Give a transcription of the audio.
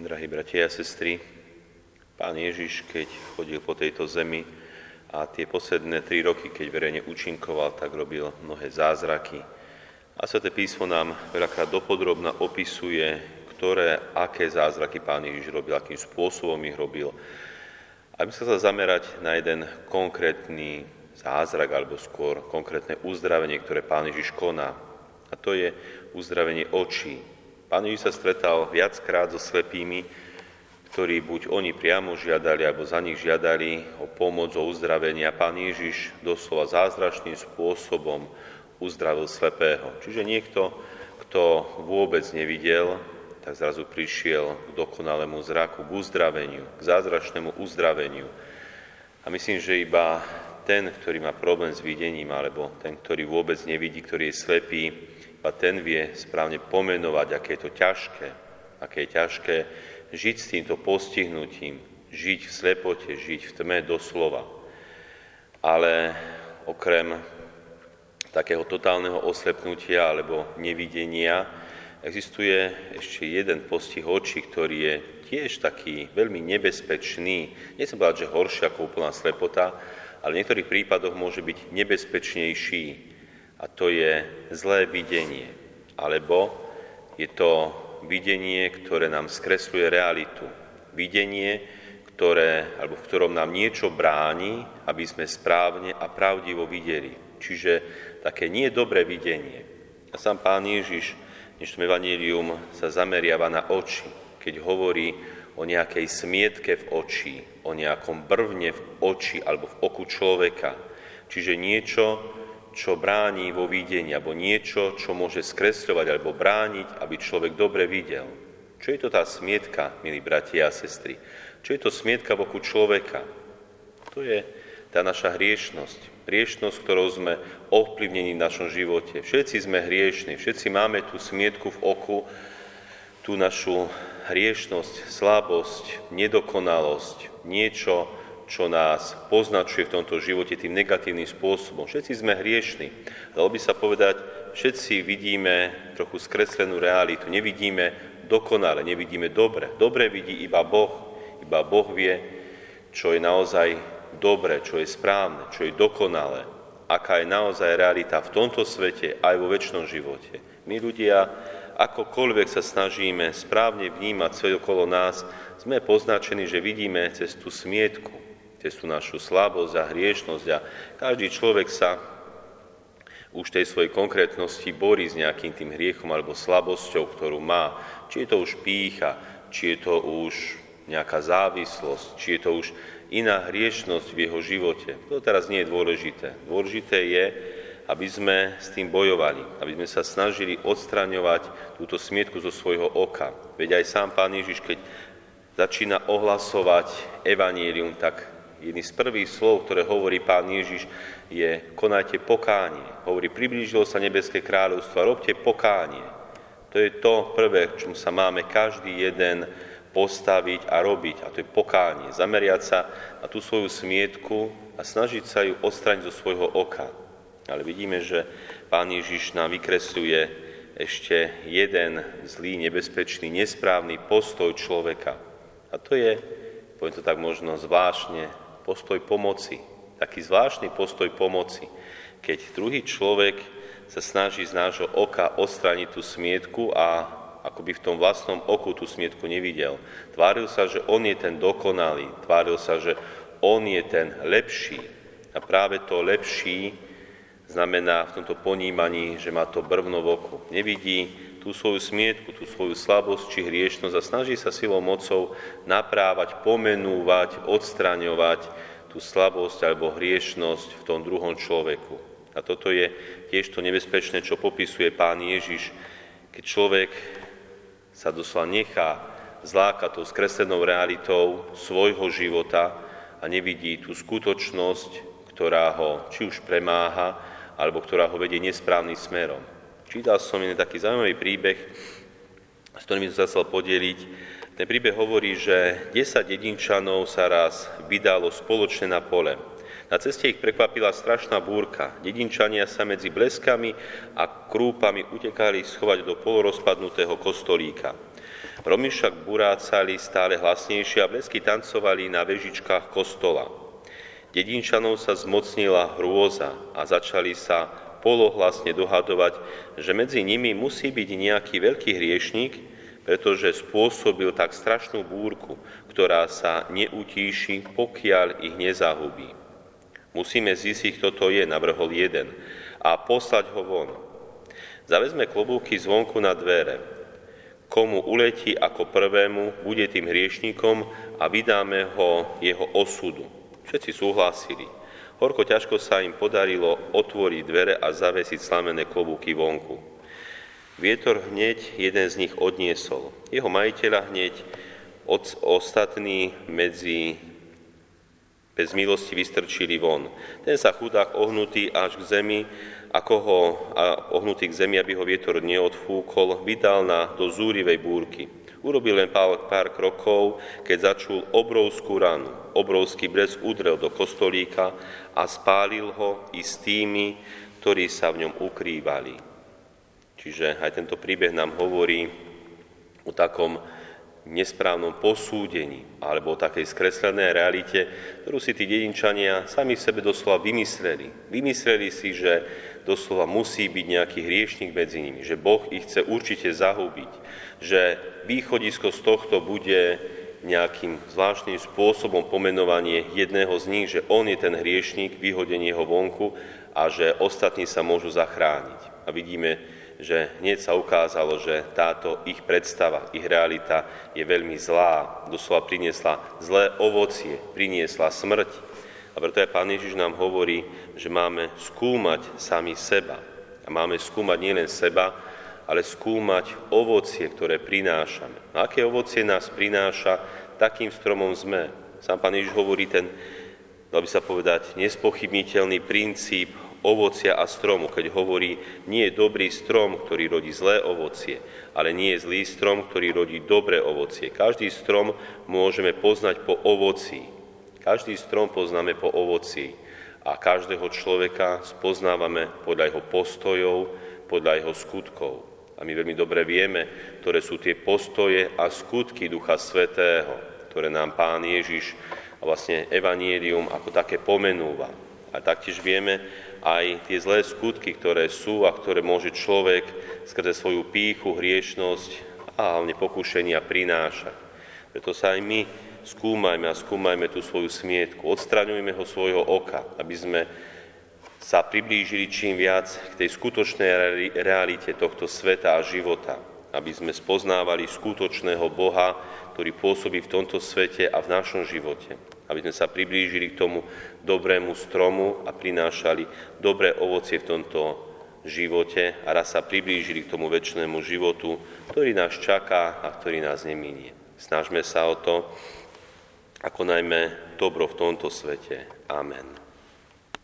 Drahí bratia a sestry, pán Ježiš, keď chodil po tejto zemi a tie posledné tri roky, keď verejne účinkoval, tak robil mnohé zázraky. A Sveté písmo nám veľakrát dopodrobne opisuje, ktoré, aké zázraky pán Ježiš robil, akým spôsobom ich robil. A my sa zamerať na jeden konkrétny zázrak, alebo skôr konkrétne uzdravenie, ktoré pán Ježiš koná. A to je uzdravenie očí. Pán Ježiš sa stretal viackrát so slepými, ktorí buď oni priamo žiadali, alebo za nich žiadali o pomoc, o uzdravenie. A pán Ježiš doslova zázračným spôsobom uzdravil slepého. Čiže niekto, kto vôbec nevidel, tak zrazu prišiel k dokonalému zraku, k uzdraveniu, k zázračnému uzdraveniu. A myslím, že iba ten, ktorý má problém s videním, alebo ten, ktorý vôbec nevidí, ktorý je slepý, a ten vie správne pomenovať, aké je to ťažké, aké je ťažké žiť s týmto postihnutím, žiť v slepote, žiť v tme doslova. Ale okrem takého totálneho oslepnutia alebo nevidenia existuje ešte jeden postih očí, ktorý je tiež taký veľmi nebezpečný. Nechcem povedať, že horší ako úplná slepota, ale v niektorých prípadoch môže byť nebezpečnejší a to je zlé videnie. Alebo je to videnie, ktoré nám skresluje realitu. Videnie, ktoré, alebo v ktorom nám niečo bráni, aby sme správne a pravdivo videli. Čiže také nie dobré videnie. A sám pán Ježiš v evanílium sa zameriava na oči, keď hovorí o nejakej smietke v oči, o nejakom brvne v oči alebo v oku človeka. Čiže niečo, čo bráni vo videní, alebo niečo, čo môže skresľovať alebo brániť, aby človek dobre videl. Čo je to tá smietka, milí bratia a sestry? Čo je to smietka v oku človeka? To je tá naša hriešnosť. Hriešnosť, ktorou sme ovplyvnení v našom živote. Všetci sme hriešni, všetci máme tú smietku v oku, tú našu hriešnosť, slabosť, nedokonalosť, niečo, čo nás poznačuje v tomto živote tým negatívnym spôsobom. Všetci sme hriešni. Dalo by sa povedať, všetci vidíme trochu skreslenú realitu. Nevidíme dokonale, nevidíme dobre. Dobre vidí iba Boh. Iba Boh vie, čo je naozaj dobre, čo je správne, čo je dokonalé. Aká je naozaj realita v tomto svete aj vo väčšnom živote. My ľudia, akokoľvek sa snažíme správne vnímať svet okolo nás, sme poznačení, že vidíme cez tú smietku, cez tú našu slabosť a hriešnosť a každý človek sa už tej svojej konkrétnosti borí s nejakým tým hriechom alebo slabosťou, ktorú má. Či je to už pícha, či je to už nejaká závislosť, či je to už iná hriešnosť v jeho živote. To teraz nie je dôležité. Dôležité je, aby sme s tým bojovali, aby sme sa snažili odstraňovať túto smietku zo svojho oka. Veď aj sám Pán Ježiš, keď začína ohlasovať evanílium, tak Jedný z prvých slov, ktoré hovorí pán Ježiš, je konajte pokánie. Hovorí, priblížilo sa nebeské kráľovstvo, robte pokánie. To je to prvé, k čomu sa máme každý jeden postaviť a robiť, a to je pokánie. Zameriať sa na tú svoju smietku a snažiť sa ju odstraniť zo svojho oka. Ale vidíme, že pán Ježiš nám vykresľuje ešte jeden zlý, nebezpečný, nesprávny postoj človeka. A to je, poviem to tak možno zvláštne, postoj pomoci, taký zvláštny postoj pomoci, keď druhý človek sa snaží z nášho oka odstrániť tú smietku a akoby v tom vlastnom oku tú smietku nevidel. Tváril sa, že on je ten dokonalý, tváril sa, že on je ten lepší. A práve to lepší znamená v tomto ponímaní, že má to brvno v oku. Nevidí tú svoju smietku, tú svoju slabosť či hriešnosť a snaží sa silou mocou naprávať, pomenúvať, odstraňovať tú slabosť alebo hriešnosť v tom druhom človeku. A toto je tiež to nebezpečné, čo popisuje pán Ježiš, keď človek sa doslova nechá zlákať tou skreslenou realitou svojho života a nevidí tú skutočnosť, ktorá ho či už premáha, alebo ktorá ho vedie nesprávnym smerom. Čítal som jeden taký zaujímavý príbeh, s ktorým som sa chcel podeliť. Ten príbeh hovorí, že 10 dedinčanov sa raz vydalo spoločne na pole. Na ceste ich prekvapila strašná búrka. Dedinčania sa medzi bleskami a krúpami utekali schovať do polorozpadnutého kostolíka. Romy však burácali stále hlasnejšie a blesky tancovali na vežičkách kostola. Dedinčanov sa zmocnila hrôza a začali sa polohlasne dohadovať, že medzi nimi musí byť nejaký veľký hriešník, pretože spôsobil tak strašnú búrku, ktorá sa neutíši, pokiaľ ich nezahubí. Musíme zistiť, kto to je, navrhol jeden, a poslať ho von. Zavezme klobúky zvonku na dvere, komu uletí ako prvému, bude tým hriešníkom a vydáme ho jeho osudu. Všetci súhlasili. Horko ťažko sa im podarilo otvoriť dvere a zavesiť slamené klobúky vonku. Vietor hneď jeden z nich odniesol. Jeho majiteľa hneď od, ostatní medzi bez milosti vystrčili von. Ten sa chudák ohnutý až k zemi ako ho a ohnutý k zemi, aby ho vietor neodfúkol, vydal na do zúrivej búrky. Urobil len pár, pár krokov, keď začul obrovskú ranu. Obrovský brez udrel do kostolíka a spálil ho i s tými, ktorí sa v ňom ukrývali. Čiže aj tento príbeh nám hovorí o takom nesprávnom posúdení alebo o takej skreslenej realite, ktorú si tí dedinčania sami v sebe doslova vymysleli. Vymysleli si, že doslova musí byť nejaký hriešnik medzi nimi, že Boh ich chce určite zahubiť, že východisko z tohto bude nejakým zvláštnym spôsobom pomenovanie jedného z nich, že on je ten hriešnik, vyhodenie ho vonku a že ostatní sa môžu zachrániť. A vidíme, že hneď sa ukázalo, že táto ich predstava, ich realita je veľmi zlá, doslova priniesla zlé ovocie, priniesla smrť, a preto aj Pán Ježiš nám hovorí, že máme skúmať sami seba. A máme skúmať nielen seba, ale skúmať ovocie, ktoré prinášame. A aké ovocie nás prináša, takým stromom sme. Sám Pán Ježiš hovorí ten, dal by sa povedať, nespochybniteľný princíp ovocia a stromu, keď hovorí, nie je dobrý strom, ktorý rodí zlé ovocie, ale nie je zlý strom, ktorý rodí dobré ovocie. Každý strom môžeme poznať po ovoci. Každý strom poznáme po ovoci a každého človeka spoznávame podľa jeho postojov, podľa jeho skutkov. A my veľmi dobre vieme, ktoré sú tie postoje a skutky Ducha Svetého, ktoré nám Pán Ježiš a vlastne Evanielium ako také pomenúva. A taktiež vieme aj tie zlé skutky, ktoré sú a ktoré môže človek skrze svoju píchu, hriešnosť a hlavne pokušenia prinášať. Preto sa aj my skúmajme a skúmajme tú svoju smietku, odstraňujme ho svojho oka, aby sme sa priblížili čím viac k tej skutočnej realite tohto sveta a života, aby sme spoznávali skutočného Boha, ktorý pôsobí v tomto svete a v našom živote, aby sme sa priblížili k tomu dobrému stromu a prinášali dobré ovocie v tomto živote a raz sa priblížili k tomu väčšnému životu, ktorý nás čaká a ktorý nás neminie. Snažme sa o to, ako najmä dobro v tomto svete. Amen.